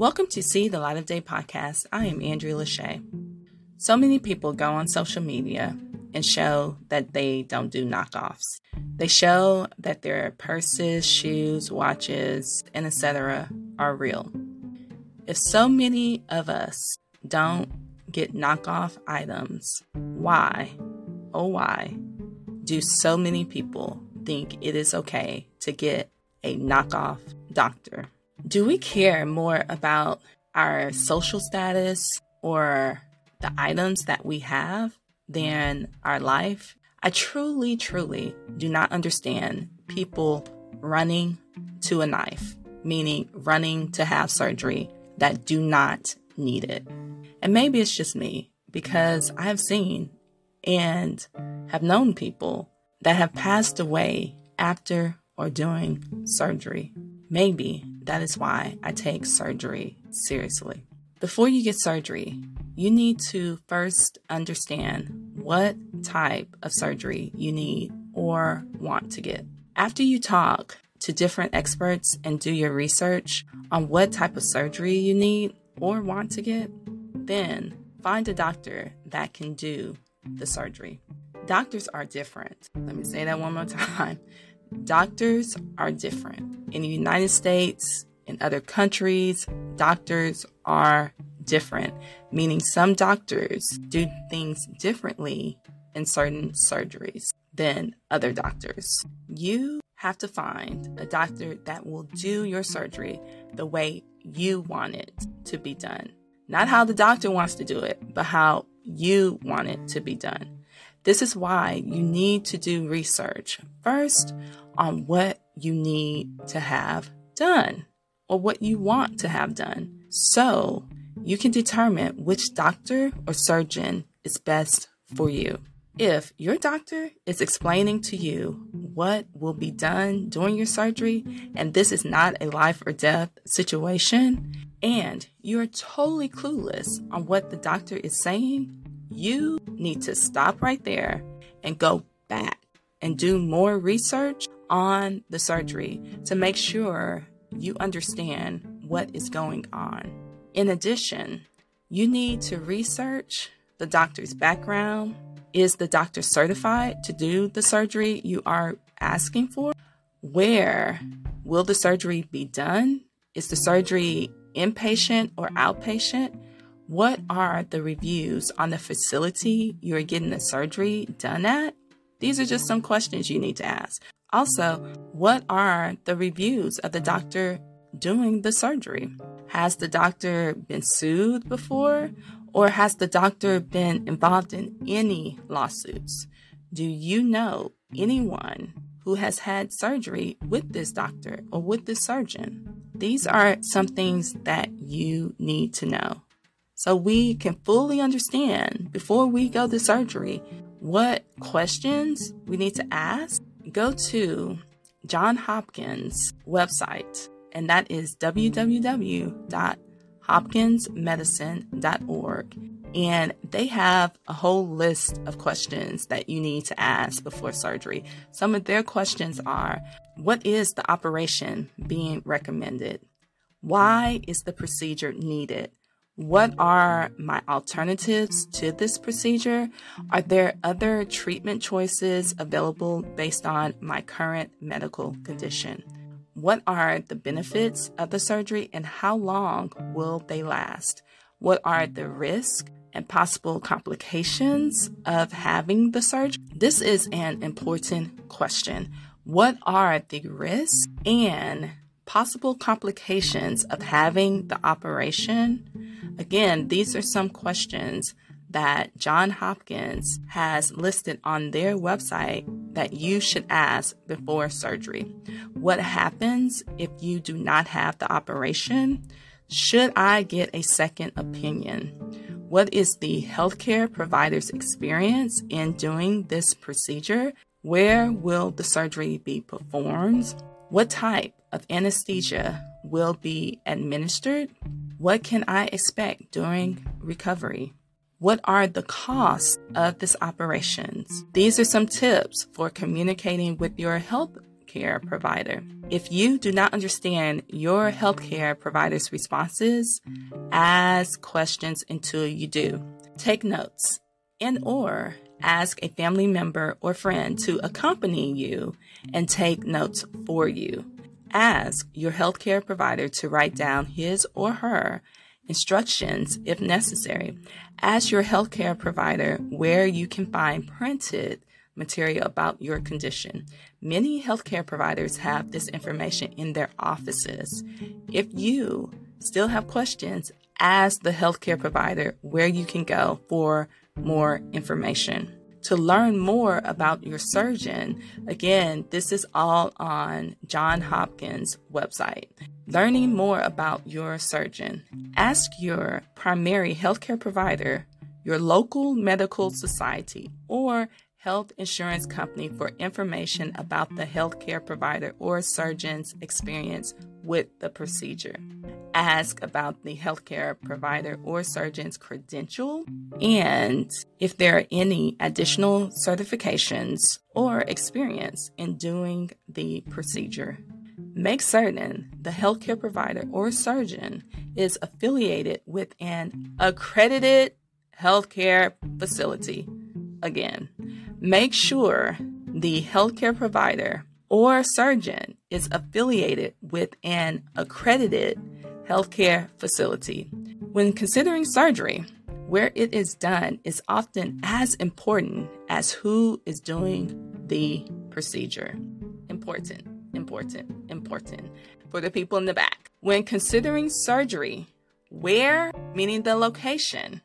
Welcome to See the Light of Day podcast. I am Andrea Lashea. So many people go on social media and show that they don't do knockoffs. They show that their purses, shoes, watches, and etc. are real. If so many of us don't get knockoff items, why, oh why, do so many people think it is okay to get a knockoff doctor? Do we care more about our social status or the items that we have than our life? I truly, truly do not understand people running to a knife, meaning running to have surgery that do not need it. And maybe it's just me because I have seen and have known people that have passed away after or during surgery. Maybe that is why I take surgery seriously. Before you get surgery, you need to first understand what type of surgery you need or want to get. After you talk to different experts and do your research on what type of surgery you need or want to get, then find a doctor that can do the surgery. Doctors are different. Let me say that one more time. Doctors are different. In the United States, in other countries, doctors are different, meaning some doctors do things differently in certain surgeries than other doctors. You have to find a doctor that will do your surgery the way you want it to be done. Not how the doctor wants to do it, but how you want it to be done. This is why you need to do research first on what you need to have done or what you want to have done so you can determine which doctor or surgeon is best for you. If your doctor is explaining to you what will be done during your surgery, and this is not a life or death situation, and you're totally clueless on what the doctor is saying, you need to stop right there and go back and do more research on the surgery to make sure you understand what is going on. In addition, you need to research the doctor's background. Is the doctor certified to do the surgery you are asking for? Where will the surgery be done? Is the surgery inpatient or outpatient? What are the reviews on the facility you are getting the surgery done at? These are just some questions you need to ask. Also, what are the reviews of the doctor doing the surgery? Has the doctor been sued before? Or has the doctor been involved in any lawsuits? Do you know anyone who has had surgery with this doctor or with this surgeon? These are some things that you need to know so we can fully understand before we go to surgery what questions we need to ask. Go to John Hopkins website, and that is www.hopkinsmedicine.org. And they have a whole list of questions that you need to ask before surgery. Some of their questions are What is the operation being recommended? Why is the procedure needed? What are my alternatives to this procedure? Are there other treatment choices available based on my current medical condition? What are the benefits of the surgery and how long will they last? What are the risks and possible complications of having the surgery? This is an important question. What are the risks and possible complications of having the operation? Again, these are some questions that John Hopkins has listed on their website that you should ask before surgery. What happens if you do not have the operation? Should I get a second opinion? What is the healthcare provider's experience in doing this procedure? Where will the surgery be performed? What type of anesthesia will be administered? What can I expect during recovery? What are the costs of this operations? These are some tips for communicating with your health care provider. If you do not understand your healthcare provider's responses, ask questions until you do. Take notes and or ask a family member or friend to accompany you and take notes for you. Ask your healthcare provider to write down his or her instructions if necessary. Ask your healthcare provider where you can find printed material about your condition. Many healthcare providers have this information in their offices. If you still have questions, ask the healthcare provider where you can go for more information. To learn more about your surgeon, again, this is all on John Hopkins website. Learning more about your surgeon. Ask your primary healthcare provider, your local medical society, or health insurance company for information about the healthcare provider or surgeon's experience with the procedure. Ask about the healthcare provider or surgeon's credential and if there are any additional certifications or experience in doing the procedure. Make certain the healthcare provider or surgeon is affiliated with an accredited healthcare facility. Again, Make sure the healthcare provider or surgeon is affiliated with an accredited healthcare facility. When considering surgery, where it is done is often as important as who is doing the procedure. Important, important, important for the people in the back. When considering surgery, where, meaning the location,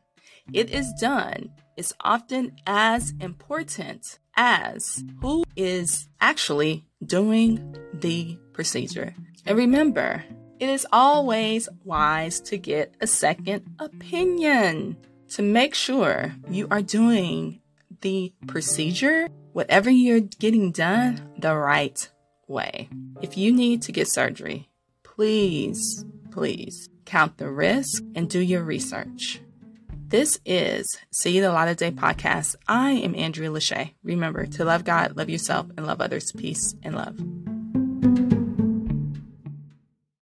it is done is often as important as who is actually doing the procedure. And remember, it is always wise to get a second opinion to make sure you are doing the procedure, whatever you're getting done, the right way. If you need to get surgery, please, please count the risk and do your research. This is See the Light of Day podcast. I am Andrea Lashea. Remember to love God, love yourself, and love others. Peace and love.